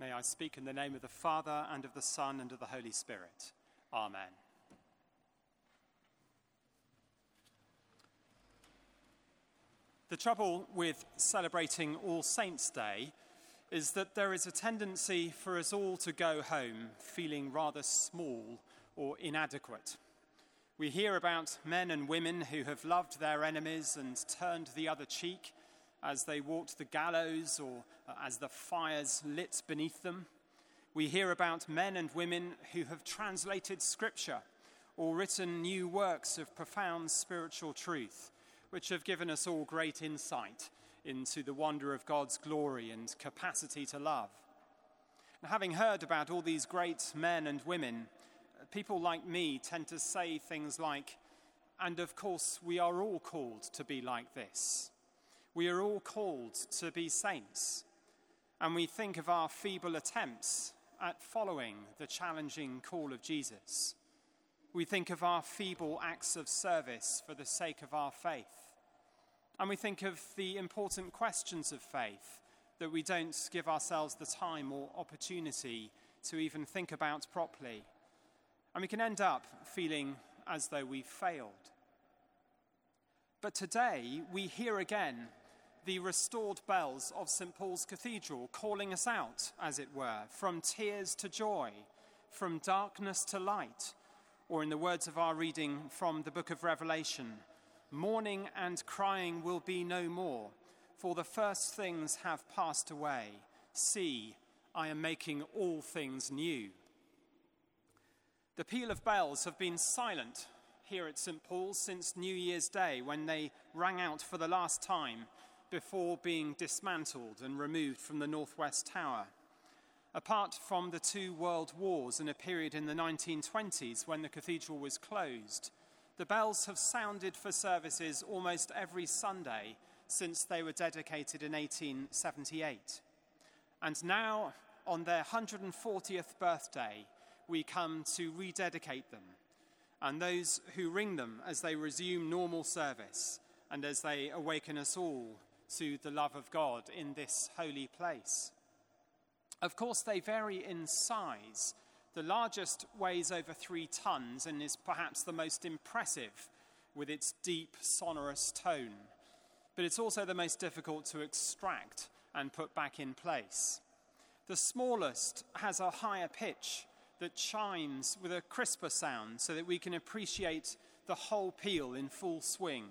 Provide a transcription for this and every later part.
May I speak in the name of the Father, and of the Son, and of the Holy Spirit. Amen. The trouble with celebrating All Saints' Day is that there is a tendency for us all to go home feeling rather small or inadequate. We hear about men and women who have loved their enemies and turned the other cheek as they walked the gallows or uh, as the fires lit beneath them. We hear about men and women who have translated scripture or written new works of profound spiritual truth, which have given us all great insight into the wonder of God's glory and capacity to love. And having heard about all these great men and women, people like me tend to say things like, and of course, we are all called to be like this. We are all called to be saints, and we think of our feeble attempts at following the challenging call of Jesus. We think of our feeble acts of service for the sake of our faith. And we think of the important questions of faith that we don't give ourselves the time or opportunity to even think about properly. And we can end up feeling as though we've failed. But today we hear again the restored bells of St. Paul's Cathedral calling us out, as it were, from tears to joy, from darkness to light, or in the words of our reading from the book of Revelation, mourning and crying will be no more, for the first things have passed away. See, I am making all things new. The peal of bells have been silent here at St. Paul's since New Year's Day when they rang out for the last time before being dismantled and removed from the Northwest Tower. Apart from the two world wars and a period in the 1920s when the cathedral was closed, the bells have sounded for services almost every Sunday since they were dedicated in 1878. And now, on their 140th birthday, we come to rededicate them. And those who ring them as they resume normal service and as they awaken us all to the love of God in this holy place. Of course, they vary in size. The largest weighs over three tons and is perhaps the most impressive with its deep, sonorous tone. But it's also the most difficult to extract and put back in place. The smallest has a higher pitch that chimes with a crisper sound so that we can appreciate the whole peal in full swing.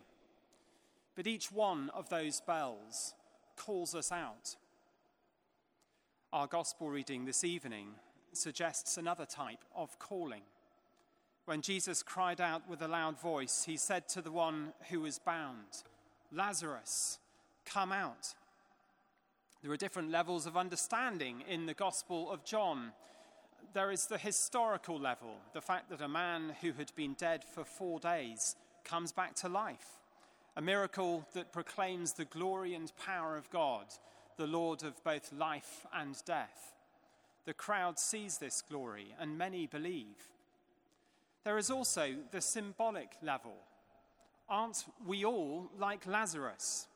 But each one of those bells calls us out. Our gospel reading this evening suggests another type of calling. When Jesus cried out with a loud voice, he said to the one who was bound, Lazarus, come out. There are different levels of understanding in the Gospel of John. There is the historical level, the fact that a man who had been dead for four days comes back to life a miracle that proclaims the glory and power of God, the Lord of both life and death. The crowd sees this glory, and many believe. There is also the symbolic level. Aren't we all like Lazarus?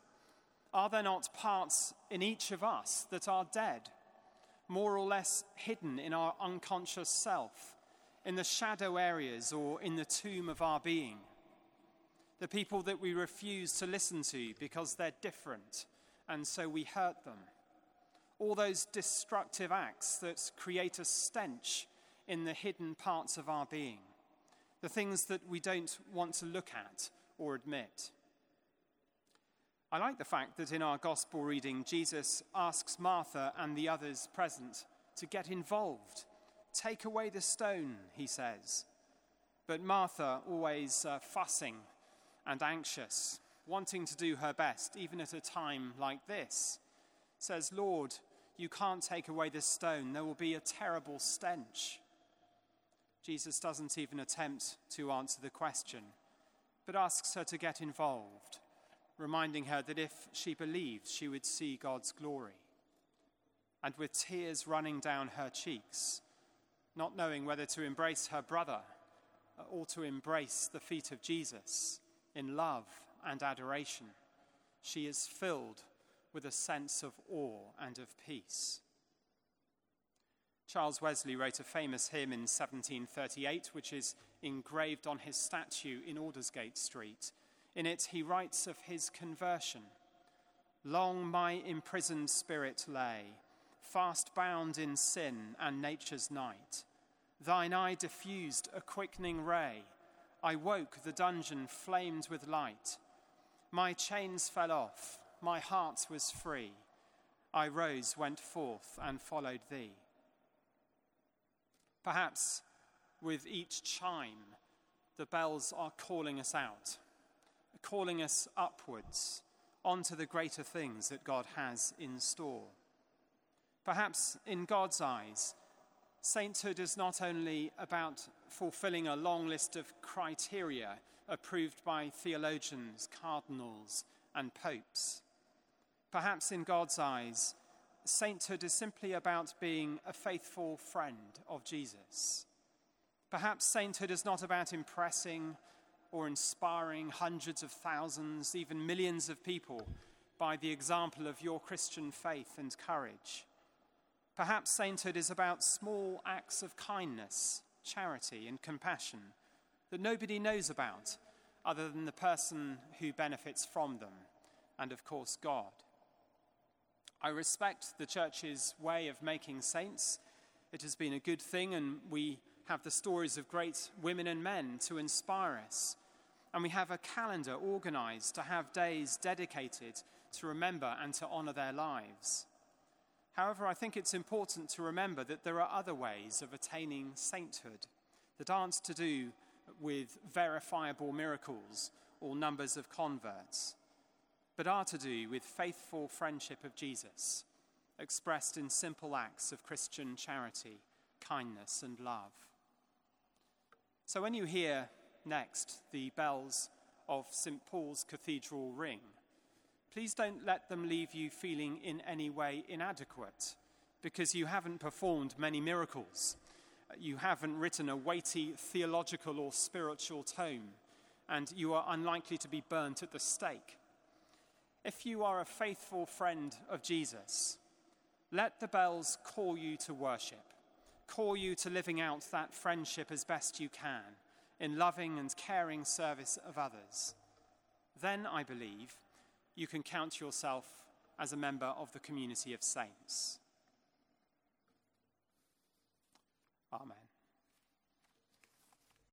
Are there not parts in each of us that are dead, more or less hidden in our unconscious self, in the shadow areas or in the tomb of our being? The people that we refuse to listen to because they're different and so we hurt them. All those destructive acts that create a stench in the hidden parts of our being, the things that we don't want to look at or admit. I like the fact that in our gospel reading, Jesus asks Martha and the others present to get involved. Take away the stone, he says. But Martha, always uh, fussing and anxious, wanting to do her best, even at a time like this, says, Lord, you can't take away this stone. There will be a terrible stench. Jesus doesn't even attempt to answer the question, but asks her to get involved, reminding her that if she believed, she would see God's glory. And with tears running down her cheeks, not knowing whether to embrace her brother or to embrace the feet of Jesus, in love and adoration. She is filled with a sense of awe and of peace. Charles Wesley wrote a famous hymn in 1738, which is engraved on his statue in Aldersgate Street. In it, he writes of his conversion Long my imprisoned spirit lay, fast bound in sin and nature's night. Thine eye diffused a quickening ray. I woke, the dungeon flamed with light. My chains fell off, my heart was free. I rose, went forth, and followed thee. Perhaps with each chime, the bells are calling us out, calling us upwards onto the greater things that God has in store. Perhaps in God's eyes, sainthood is not only about fulfilling a long list of criteria approved by theologians, cardinals, and popes. Perhaps in God's eyes, sainthood is simply about being a faithful friend of Jesus. Perhaps sainthood is not about impressing or inspiring hundreds of thousands, even millions of people by the example of your Christian faith and courage. Perhaps sainthood is about small acts of kindness, charity, and compassion that nobody knows about other than the person who benefits from them, and of course, God. I respect the church's way of making saints. It has been a good thing, and we have the stories of great women and men to inspire us. And we have a calendar organized to have days dedicated to remember and to honor their lives. However, I think it's important to remember that there are other ways of attaining sainthood that aren't to do with verifiable miracles or numbers of converts but are to do with faithful friendship of Jesus, expressed in simple acts of Christian charity, kindness, and love. So when you hear next the bells of St. Paul's Cathedral ring, please don't let them leave you feeling in any way inadequate because you haven't performed many miracles. You haven't written a weighty theological or spiritual tome, and you are unlikely to be burnt at the stake. If you are a faithful friend of Jesus, let the bells call you to worship, call you to living out that friendship as best you can in loving and caring service of others. Then, I believe, you can count yourself as a member of the community of saints. Amen.